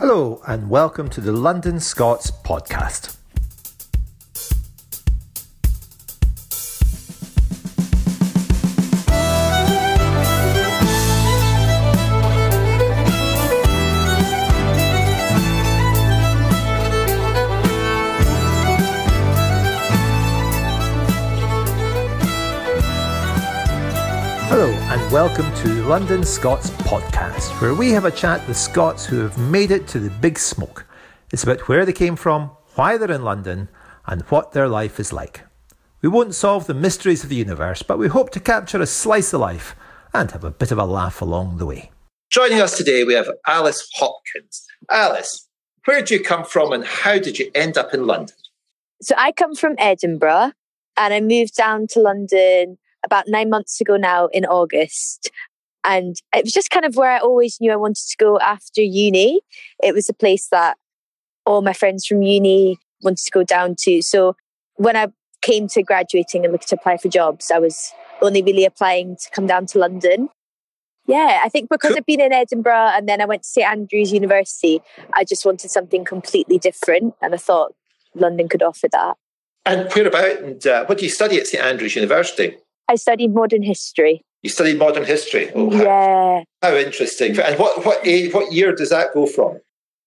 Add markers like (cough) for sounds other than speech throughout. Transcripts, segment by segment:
Hello, and welcome to the London Scots podcast. Hello, and welcome to London Scots podcast, where we have a chat with Scots who have made it to the big smoke. It's about where they came from, why they're in London, and what their life is like. We won't solve the mysteries of the universe, but we hope to capture a slice of life and have a bit of a laugh along the way. Joining us today, we have Alice Hopkins. Alice, where did you come from and how did you end up in London? So I come from Edinburgh and I moved down to London about nine months ago now in August. And it was just kind of where I always knew I wanted to go after uni. It was a place that all my friends from uni wanted to go down to. So when I came to graduating and looking to apply for jobs, I was only really applying to come down to London. Yeah, I think because I've been in Edinburgh and then I went to St Andrews University, I just wanted something completely different. And I thought London could offer that. And whereabout and uh, what do you study at St Andrews University? I studied modern history. You studied modern history. Oh, how, yeah. How interesting. And what what what year does that go from?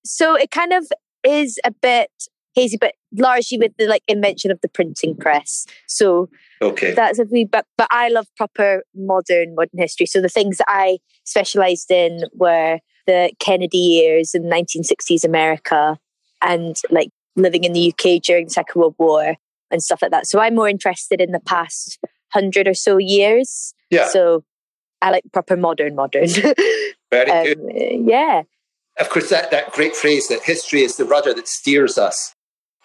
So it kind of is a bit hazy, but largely with the like invention of the printing press. So okay, that's a wee but but I love proper modern modern history. So the things that I specialised in were the Kennedy years in 1960s America and like living in the UK during the Second World War and stuff like that. So I'm more interested in the past hundred or so years. Yeah. So I like proper modern, modern. (laughs) Very um, good. Yeah. Of course, that, that great phrase that history is the rudder that steers us.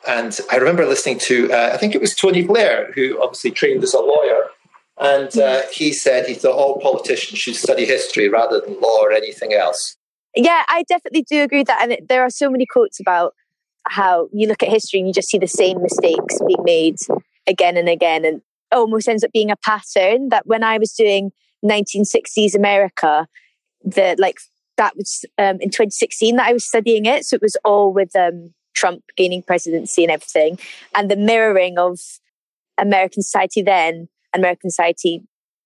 And I remember listening to, uh, I think it was Tony Blair, who obviously trained as a lawyer. And uh, mm-hmm. he said he thought all politicians should study history rather than law or anything else. Yeah, I definitely do agree with that. And there are so many quotes about how you look at history and you just see the same mistakes being made again and again. And almost ends up being a pattern that when I was doing 1960s America, the like that was um, in 2016 that I was studying it. So it was all with um, Trump gaining presidency and everything, and the mirroring of American society then, American society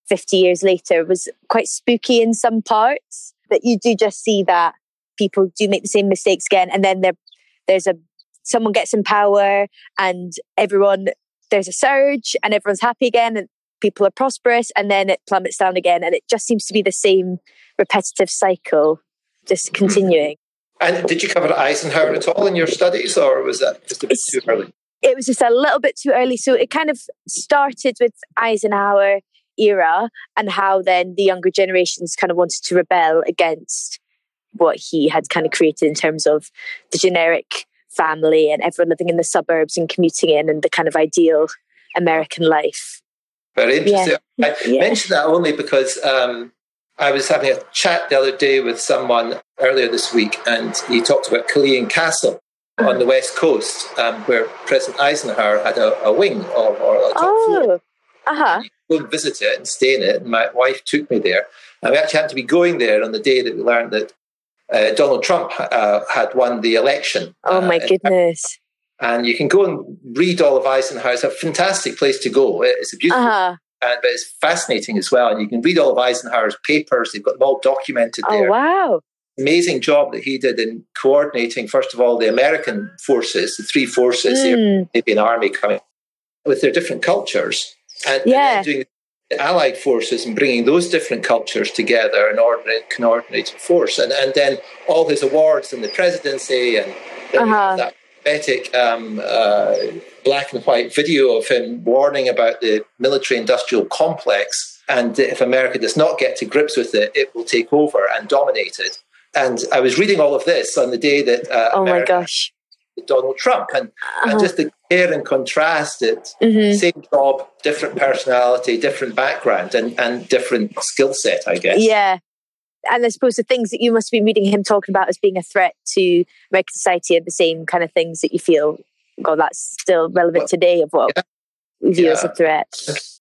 50 years later was quite spooky in some parts. That you do just see that people do make the same mistakes again, and then there, there's a someone gets in power and everyone there's a surge and everyone's happy again and people are prosperous and then it plummets down again and it just seems to be the same repetitive cycle just mm-hmm. continuing. And did you cover eisenhower at all in your studies or was that just a bit it's, too early? It was just a little bit too early so it kind of started with eisenhower era and how then the younger generations kind of wanted to rebel against what he had kind of created in terms of the generic family and everyone living in the suburbs and commuting in and the kind of ideal American life. Very interesting. Yeah. I yeah. mentioned that only because um, I was having a chat the other day with someone earlier this week, and he talked about Culzean Castle uh-huh. on the west coast, um, where President Eisenhower had a, a wing or, or a top oh. floor. Uh-huh. Go and visit it and stay in it. And my wife took me there. And we actually happened to be going there on the day that we learned that uh, Donald Trump uh, had won the election. Oh my uh, goodness! And you can go and read all of Eisenhower. It's a fantastic place to go. It's a beautiful, uh-huh. but it's fascinating as well. And you can read all of Eisenhower's papers. They've got them all documented oh, there. wow! Amazing job that he did in coordinating, first of all, the American forces, the three forces, mm. the Navy Army coming with their different cultures, and, yeah. and doing Allied forces and bringing those different cultures together in ordinate, coordinated force. And, and then all his awards and the presidency and uh-huh. that pathetic um, uh, black and white video of him warning about the military industrial complex. And if America does not get to grips with it, it will take over and dominate it. And I was reading all of this on the day that uh, oh America my gosh Donald Trump, and, uh-huh. and just to compare and contrast it, mm-hmm. same job, different personality, different background, and and different skill set, I guess. Yeah, and I suppose the things that you must be reading him talking about as being a threat to American society are the same kind of things that you feel, God, that's still relevant well, today of what yeah. we view yeah. as a threat. (laughs)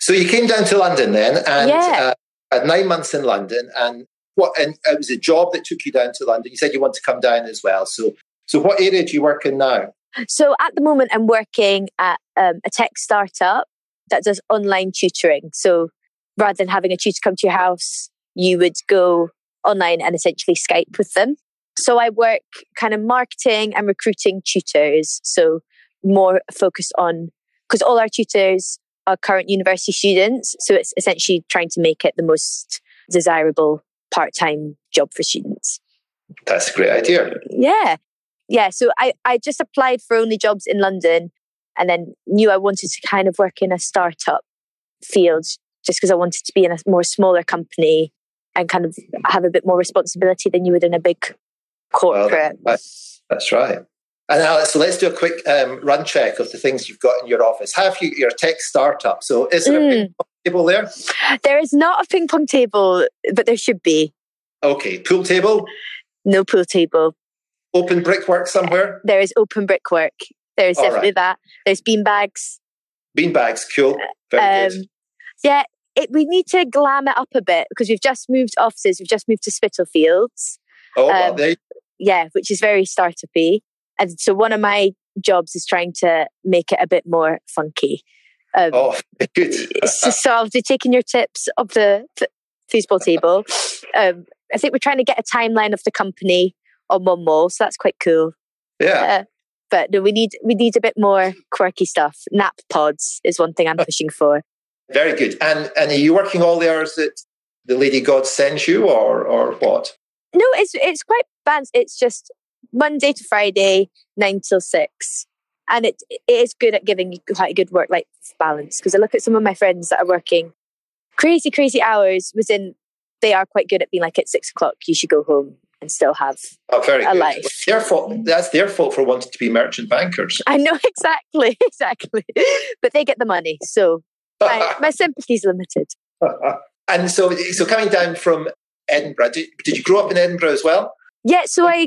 So you came down to London then, and yeah. uh, nine months in London, and what? And it was a job that took you down to London. You said you want to come down as well. So, so what area do you work in now? So at the moment, I'm working at um, a tech startup that does online tutoring. So rather than having a tutor come to your house, you would go online and essentially Skype with them. So I work kind of marketing and recruiting tutors. So more focused on because all our tutors are current university students. So it's essentially trying to make it the most desirable part time job for students. That's a great idea. Yeah. Yeah. So I, I just applied for only jobs in London and then knew I wanted to kind of work in a startup field just because I wanted to be in a more smaller company and kind of have a bit more responsibility than you would in a big corporate. Well, that's, that's right. And now, so let's do a quick um, run check of the things you've got in your office. Have you your tech startup? So, is there mm. a ping pong table there? There is not a ping pong table, but there should be. Okay, pool table. No pool table. Open brickwork somewhere. There is open brickwork. There is All definitely right. that. There's bean bags. Bean bags, cool. Very um, good. Yeah, it, we need to glam it up a bit because we've just moved offices. We've just moved to Spitalfields. Oh, um, well, yeah, which is very startupy. And so one of my jobs is trying to make it a bit more funky. Um, oh, (laughs) good. so, so I'll be taking your tips of the foosball table. Um, I think we're trying to get a timeline of the company on one wall, so that's quite cool. Yeah. Uh, but no, we need we need a bit more quirky stuff. Nap pods is one thing I'm (laughs) pushing for. Very good. And and are you working all the hours that the Lady God sends you, or or what? No, it's it's quite balanced. It's just Monday to Friday, nine till six. And it, it is good at giving you quite a good work life balance. Because I look at some of my friends that are working crazy, crazy hours within, they are quite good at being like, at six o'clock, you should go home and still have oh, very a good. life. Their fault, that's their fault for wanting to be merchant bankers. I know (laughs) exactly, (laughs) exactly. but they get the money. So my, (laughs) my sympathy's limited. and so, so coming down from Edinburgh, did, did you grow up in Edinburgh as well? Yeah, so I.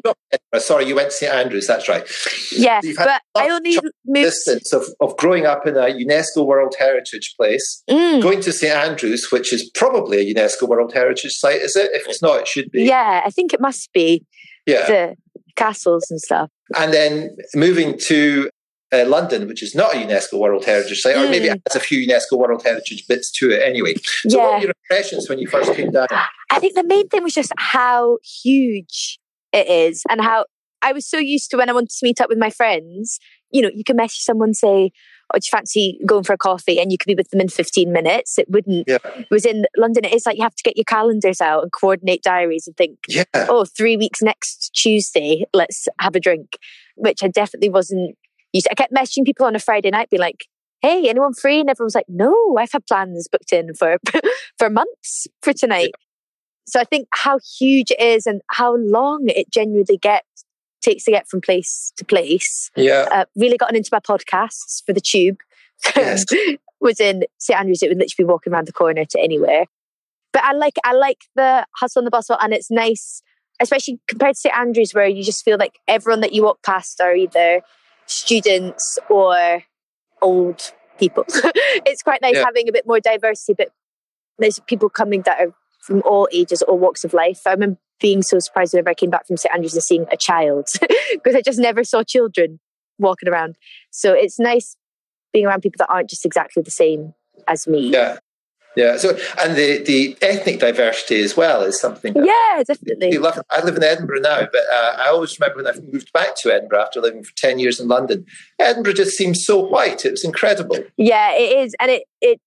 Sorry, you went to St Andrews. That's right. Yeah, but I only moved. Distance of, of growing up in a UNESCO World Heritage place, mm. going to St Andrews, which is probably a UNESCO World Heritage site, is it? If it's not, it should be. Yeah, I think it must be. Yeah, the castles and stuff. And then moving to uh, London, which is not a UNESCO World Heritage site, or maybe mm. it has a few UNESCO World Heritage bits to it anyway. So, yeah. what were your impressions when you first came down? I think the main thing was just how huge it is and how I was so used to when I wanted to meet up with my friends, you know, you can message someone, say, Oh, do you fancy going for a coffee? And you could be with them in 15 minutes. It wouldn't, yeah. it was in London. It is like you have to get your calendars out and coordinate diaries and think, yeah. oh, three weeks next Tuesday, let's have a drink, which I definitely wasn't used to. I kept messaging people on a Friday night, be like, hey, anyone free? And everyone was like, no, I've had plans booked in for, (laughs) for months for tonight. So I think how huge it is and how long it genuinely gets takes to get from place to place. Yeah. Uh, really gotten into my podcasts for the tube. Yes. (laughs) was in St Andrews. It would literally be walking around the corner to anywhere. But I like I like the hustle and the bustle, and it's nice, especially compared to St Andrews, where you just feel like everyone that you walk past are either students or old people. (laughs) it's quite nice yeah. having a bit more diversity, but there's people coming that are from all ages, all walks of life. I remember being so surprised whenever I came back from St Andrews and seeing a child (laughs) because I just never saw children walking around. So it's nice being around people that aren't just exactly the same as me. Yeah. Yeah. So, and the, the ethnic diversity as well is something. yeah, definitely. I live in Edinburgh now, but uh, I always remember when I moved back to Edinburgh after living for 10 years in London, Edinburgh just seems so white. It was incredible. Yeah, it is. And it, it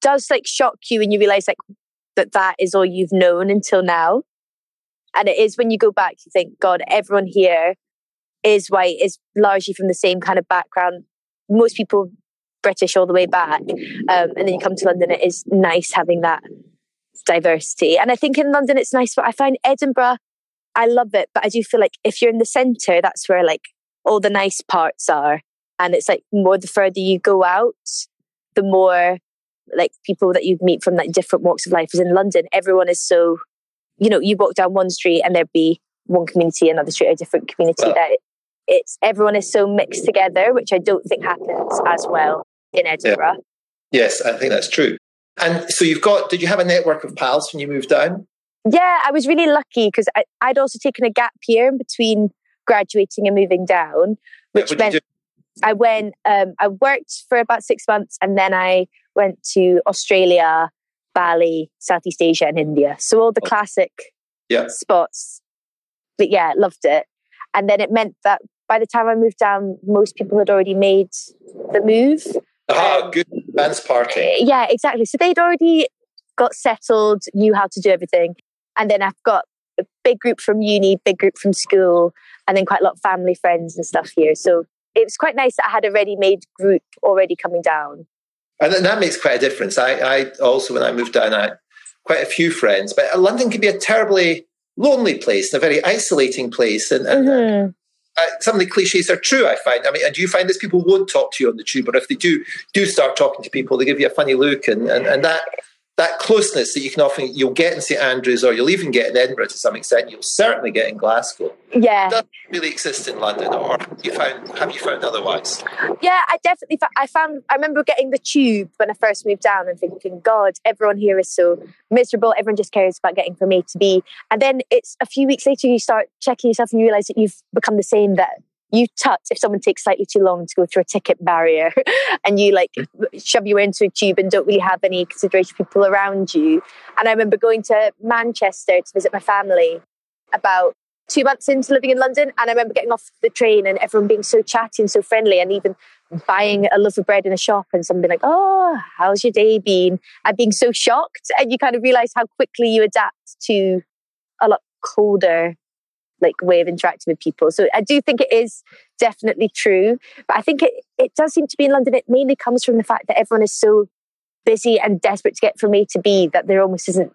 does like shock you when you realize like that that is all you've known until now. And it is when you go back, you think, God, everyone here is white, is largely from the same kind of background. Most people British all the way back. Um, and then you come to London, it is nice having that diversity. And I think in London it's nice, but I find Edinburgh, I love it, but I do feel like if you're in the centre, that's where like all the nice parts are. And it's like more the further you go out, the more like people that you meet from like different walks of life. Is in London, everyone is so, you know, you walk down one street and there'd be one community, another street, a different community. Well, that it's everyone is so mixed together, which I don't think happens as well in Edinburgh. Yeah. Yes, I think that's true. And so you've got, did you have a network of pals when you moved down? Yeah, I was really lucky because I'd also taken a gap year in between graduating and moving down, which did meant? I went, um, I worked for about six months and then I went to Australia, Bali, Southeast Asia, and India. So all the Oh. classic Yeah. spots. But yeah, loved it. And then it meant that by the time I moved down, most people had already made the move. Ah, Um, good dance party. Yeah, exactly. So they'd already got settled, knew how to do everything. And then I've got a big group from uni, big group from school, and then quite a lot of family friends and stuff here. So it was quite nice that I had a ready made group already coming down. And that makes quite a difference. I, I also, when I moved down, I had quite a few friends, but London can be a terribly lonely place and a very isolating place. And, and Mhm. uh, some of the cliches are true, I find. I mean, and do you find this people won't talk to you on the tube, or if they do, do start talking to people, they give you a funny look, and, and, and that that closeness that you can often you'll get in St Andrews, or you'll even get in Edinburgh to some extent. You'll certainly get in Glasgow. Yeah. it doesn't really exist in London, or have you found have you found otherwise? Yeah, I definitely. I found. I remember getting the tube when I first moved down and thinking, God, everyone here is so miserable. Everyone just cares about getting from A to B. And then it's a few weeks later, you start checking yourself and you realize that you've become the same. That you tut if someone takes slightly too long to go through a ticket barrier, (laughs) and you like mm. shove you into a tube and don't really have any consideration for people around you. And I remember going to Manchester to visit my family about two months into living in London. And I remember getting off the train and everyone being so chatty and so friendly, and even buying a loaf of bread in a shop and someone being like, Oh, how's your day been? And being so shocked. And you kind of realize how quickly you adapt to a lot colder like way of interacting with people. So I do think it is definitely true. But I think it, it does seem to be in London, it mainly comes from the fact that everyone is so busy and desperate to get from A to B that there almost isn't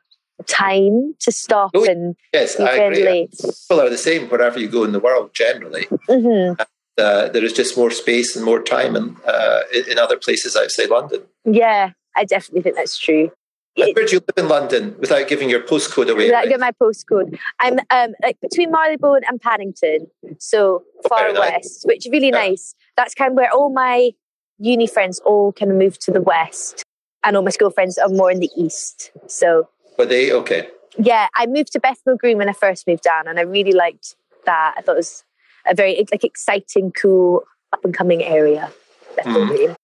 time to stop Oh, and Yes, I agree. People are the same wherever you go in the world. Generally, hmm uh, there is just more space and more time in, uh, in in other places outside London. Yeah, I definitely think that's true. Where do you live in London without giving your postcode away? Without right? getting my postcode. I'm um, like between Marylebone and Paddington, so far Very nice. west, which is really Yeah. nice. That's kind of where all my uni friends all kind of moved to the west, and all my school friends are more in the east. So But they okay. yeah, I moved to Bethnal Green when I first moved down, and I really liked that. I thought it was a very like exciting, cool, up and coming area. Bethnal Mhm. Green,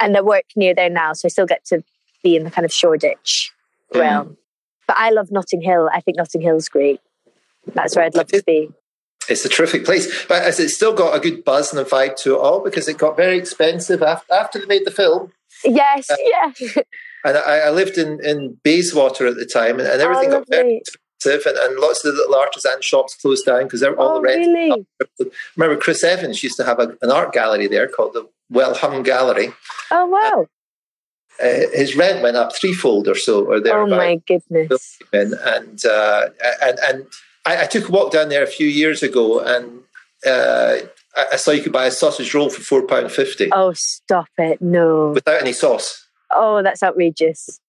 and I work near there now, so I still get to be in the kind of Shoreditch Mhm. realm. But I love Notting Hill. I think Notting Hill's great. That's where I'd love to be. It's a terrific place, but as it's still got a good buzz and a vibe to it all because it got very expensive after, after they made the film. Yes, Uh, yeah. (laughs) And I, I lived in, in Bayswater at the time, and, and everything oh, got very expensive, and, and lots of the little artisan shops closed down because they're all Oh, the rent. really? Remember, Chris Evans used to have a, an art gallery there called the Well Hung Gallery. Oh, wow. Uh, his rent went up threefold or so, or Oh, my goodness. and and uh, and and I, I took a walk down there a few years ago, and uh, I, saw you could buy a sausage roll for four pound fifty Oh, stop it. No. without any sauce. Oh, that's outrageous.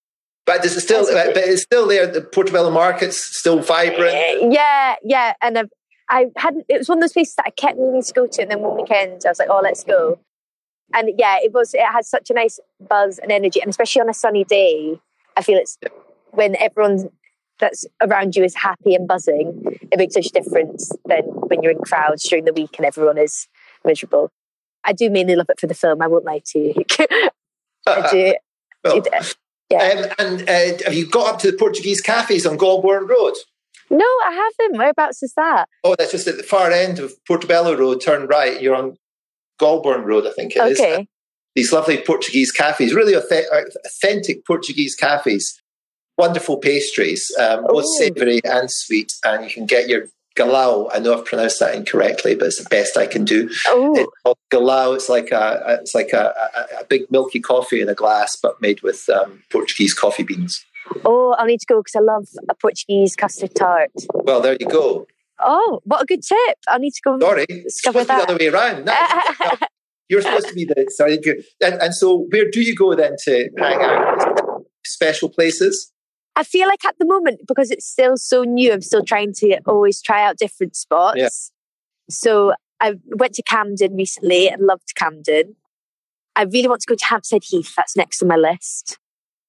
But it's still, That's but it's still there. The Portobello Market's still vibrant. Yeah, yeah. And I've, I hadn't, it was one of those places that I kept meaning to go to. And then one weekend I was like, oh, let's go. And yeah, it was, it has such a nice buzz and energy. And especially on a sunny day, I feel it's when everyone that's around you is happy and buzzing, it makes such a difference than when you're in crowds during the week and everyone is miserable. I do mainly love it for the film. I won't lie to you. (laughs) I do. (laughs) Well, yeah. um, and uh, have you got up to the Portuguese cafes on Golborne Road? No, I haven't. Whereabouts is that? Oh, that's just at the far end of Portobello Road. Turn right. You're on Golborne Road, I think it is. Okay. these lovely Portuguese cafes, really authentic Portuguese cafes. Wonderful pastries, um, both savoury and sweet, and you can get your galao. I know I've pronounced that incorrectly, but it's the best I can do. Oh, It's called galao. It's like a a- it's like a, a, a big milky coffee in a glass, but made with um, Portuguese coffee beans. oh, I'll need to go because I love a Portuguese custard tart. Well, there you go. Oh, what a good tip! I'll need to go. Sorry, it's supposed to be the other way around. No, (laughs) you're supposed to be the sorry. And, and so, where do you go then to hang out? Special places. I feel like at the moment because it's still so new, I'm still trying to always try out different spots. Yeah. So I went to Camden recently and loved Camden. I really want to go to Hampstead Heath. That's next on my list.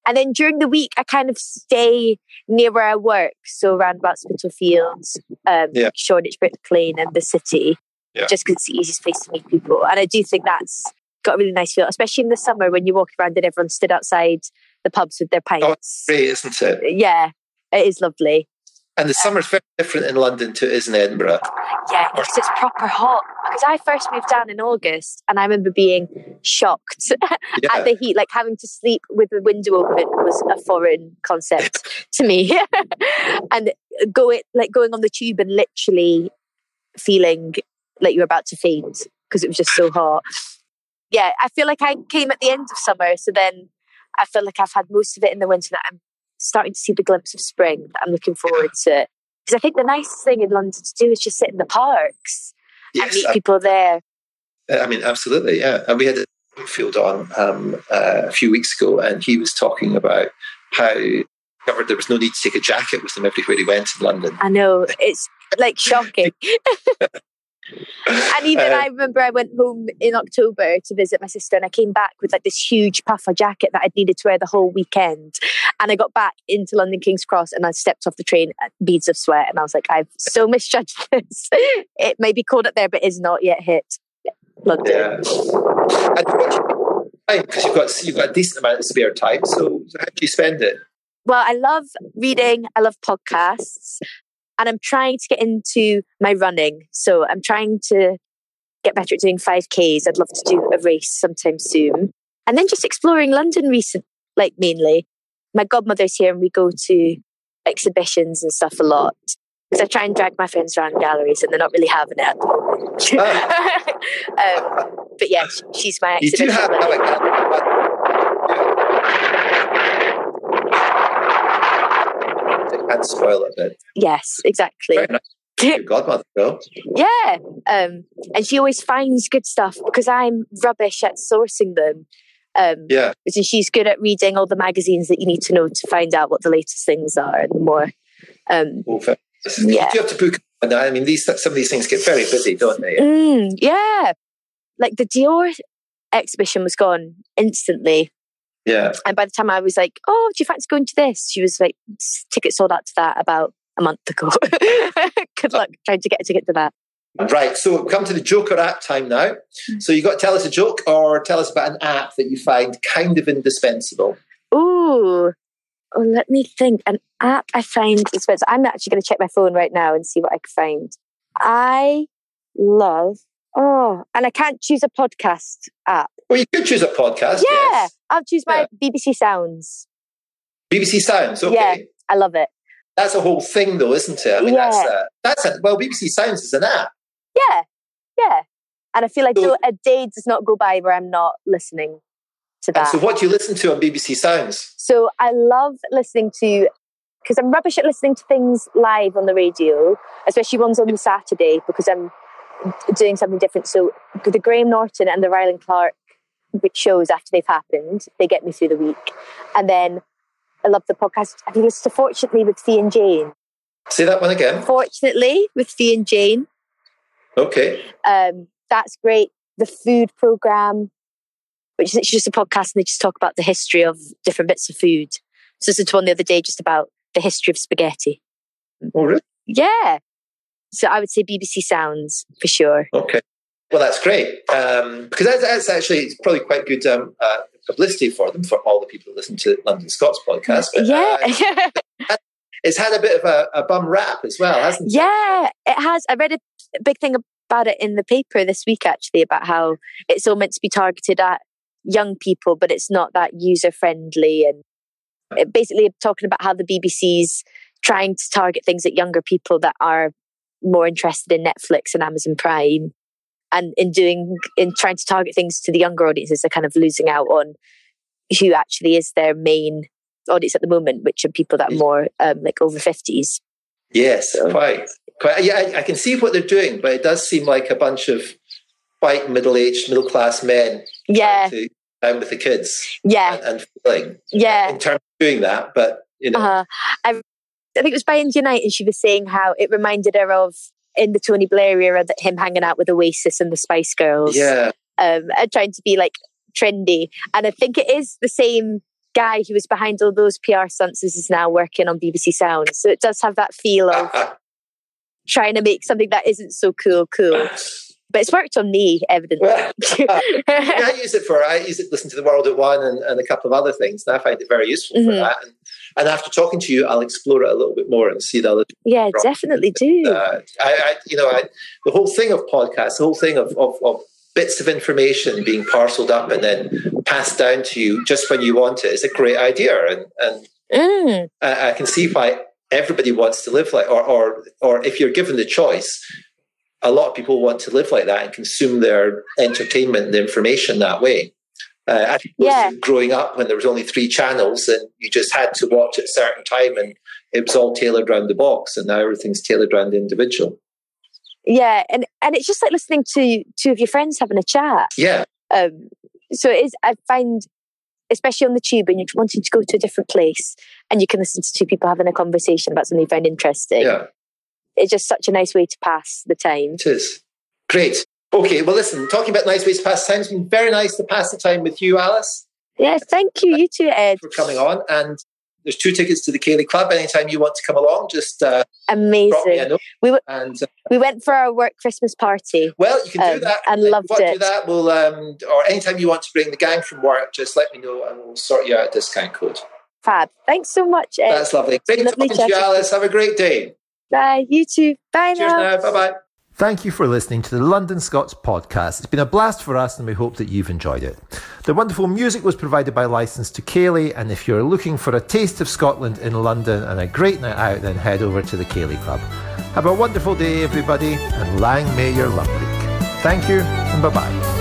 And then during the week, I kind of stay near where I work, so around about Spitalfields, um, Yeah. Shoreditch, Brick Lane, and the city, Yeah. just because it's the easiest place to meet people. And I do think that's got a really nice feel, especially in the summer when you walk around and everyone stood outside the pubs with their pints. Great, isn't it? Yeah, it is lovely. And the summer's very different in London to it is in Edinburgh. Yeah, because it's proper hot. Because I first moved down in August and I remember being shocked (laughs) Yeah. at the heat. Like having to sleep with the window open was a foreign concept (laughs) to me. (laughs) and going like going on the tube and literally feeling like you're about to faint because it was just so hot. Yeah, I feel like I came at the end of summer, so then I feel like I've had most of it in the winter that I'm starting to see the glimpse of spring that I'm looking forward to. Because I think the nicest thing in London to do is just sit in the parks and meet I, people there. I mean, absolutely, yeah. And we had a field on um, uh, a few weeks ago, and he was talking about how there was no need to take a jacket with him everywhere he went in London. I know it's like shocking. (laughs) And even Uh, I remember I went home in October to visit my sister, and I came back with like this huge puffer jacket that I'd needed to wear the whole weekend. And I got back into London King's Cross, and I stepped off the train, beads of sweat, and I was like, I've so misjudged (laughs) this. it may be cold up there, but is not yet hit London. Yeah. And what do you because you've got you've got a decent amount of spare time. So how do you spend it? Well, I love reading. I love podcasts. And I'm trying to get into my running. So I'm trying to get better at doing 5Ks. I'd love to do a race sometime soon. And then just exploring London recent, like mainly. My godmother's here and we go to exhibitions and stuff a lot. Because I try and drag my friends around galleries and they're not really having it at the moment. (laughs) um, but yeah, she's my exhibition. have, have a gallery, but and spoil it a bit. yes, exactly. Your godmother, girl. Yeah. Um, and she always finds good stuff because I'm rubbish at sourcing them. Um, Yeah. and she's good at reading all the magazines that you need to know to find out what the latest things are and the more. Um, nice. Yeah. You have to book. I mean, these some of these things get very busy, don't they? mm, yeah. Like the Dior exhibition was gone instantly. Yeah. And by the time I was like, oh, do you fancy going to this? She was like, "S- tickets sold out to that about a month ago. (laughs) good luck trying to get a ticket to that. Right. So come to the Joker app time now. Mm. So you got to tell us a joke or tell us about an app that you find kind of indispensable. Ooh. Oh, let me think. An app I find expensive. I'm actually going to check my phone right now and see what I can find. I love. Oh, and I can't choose a podcast app. Well, you could choose a podcast. yeah, Yes. I'll choose my BBC Sounds. BBC Sounds. Okay. Yeah. I love it. That's a whole thing, though, isn't it? I mean, that's Yeah. uh, that's a, well, BBC Sounds is an app. Yeah, yeah. And I feel like So- a day does not go by where I'm not listening to that. so, what do you listen to on BBC Sounds? So I love listening to because I'm rubbish at listening to things live on the radio, especially ones on the Saturday because I'm doing something different. So the Graham Norton and the Rylan Clark shows after they've happened, they get me through the week. And then I love the podcast. Have you listened to Fortunately with Fi and Jane? Say that one again. Fortunately with Fi and Jane. Okay. Um, that's great. The food program, which is just a podcast, and they just talk about the history of different bits of food. So, this to one the other day just about the history of spaghetti. Oh, really? Yeah. So, I would say BBC Sounds for sure. Okay. Well, that's great um, because that's, that's actually it's probably quite good um, uh, publicity for them for all the people that listen to London Scots podcast. But, yeah. uh, it's had a bit of a, a bum rap as well, hasn't it? yeah, it has. I read a big thing about it in the paper this week, actually, about how it's all meant to be targeted at young people, but it's not that user friendly. And it basically talking about how the BBC's trying to target things at younger people that are more interested in Netflix and Amazon Prime. And in doing, in trying to target things to the younger audiences, they're kind of losing out on who actually is their main audience at the moment, which are people that are more um, like over 50s. Yes, So- quite. Quite. Yeah, I, I can see what they're doing, but it does seem like a bunch of white, middle-aged, middle-class men Yeah, to down with the kids yeah, and, and feeling yeah. in terms of doing that. But you know, Uh, I, I think it was by India Knight, and she was saying how it reminded her of in the Tony Blair era that him hanging out with Oasis and the Spice Girls, yeah, um, and trying to be like trendy. And I think it is the same guy who was behind all those PR stunts is now working on BBC Sound. So it does have that feel of (laughs) trying to make something that isn't so cool cool. (laughs) But it's worked on me, evidently. Well, (laughs) I use it for I use it listen to the world at one and, and a couple of other things, and I find it very useful mm-hmm. for that. And, and, after talking to you, I'll explore it a little bit more and see the other. Yeah, definitely do. Uh, I, I, you know, I, the whole thing of podcasts, the whole thing of, of, of bits of information being parceled up and then passed down to you just when you want it is a great idea, and and mm. I, I can see why everybody wants to live like, or or or if you're given the choice a lot of people want to live like that and consume their entertainment and information that way. Uh, I think yeah. growing up when there was only three channels and you just had to watch at a certain time and it was all tailored around the box and now everything's tailored around the individual. Yeah, and and it's just like listening to two of your friends having a chat. Yeah. Um, so it is. I find, especially on the tube, and you're wanting to go to a different place, and you can listen to two people having a conversation about something you find interesting. Yeah it's just such a nice way to pass the time. It is. Great. Okay, well, listen, talking about nice ways to pass time, it's been very nice to pass the time with you, Alice. Yes, thank you. You too, Ed. For coming on. And there's two tickets to the Ceilidh Club. Anytime you want to come along, just uh, amazing. We, w- and, uh, we went for our work Christmas party. Well, you can um, do that. And loved it. Do that. We'll um, or anytime you want to bring the gang from work, just let me know and we'll sort you out a discount code. Fab. Thanks so much. Ed. That's lovely. Great lovely to you, Alice. Have a great day. Bye. You too. Bye Cheers now. now. Bye bye. Thank you for listening to the London Scots podcast. It's been a blast for us and we hope that you've enjoyed it. The wonderful music was provided by Licence to Ceilidh, and if you're looking for a taste of Scotland in London and a great night out, then head over to the Ceilidh Club. Have a wonderful day, everybody, and lang may your luck Thank you, and bye bye.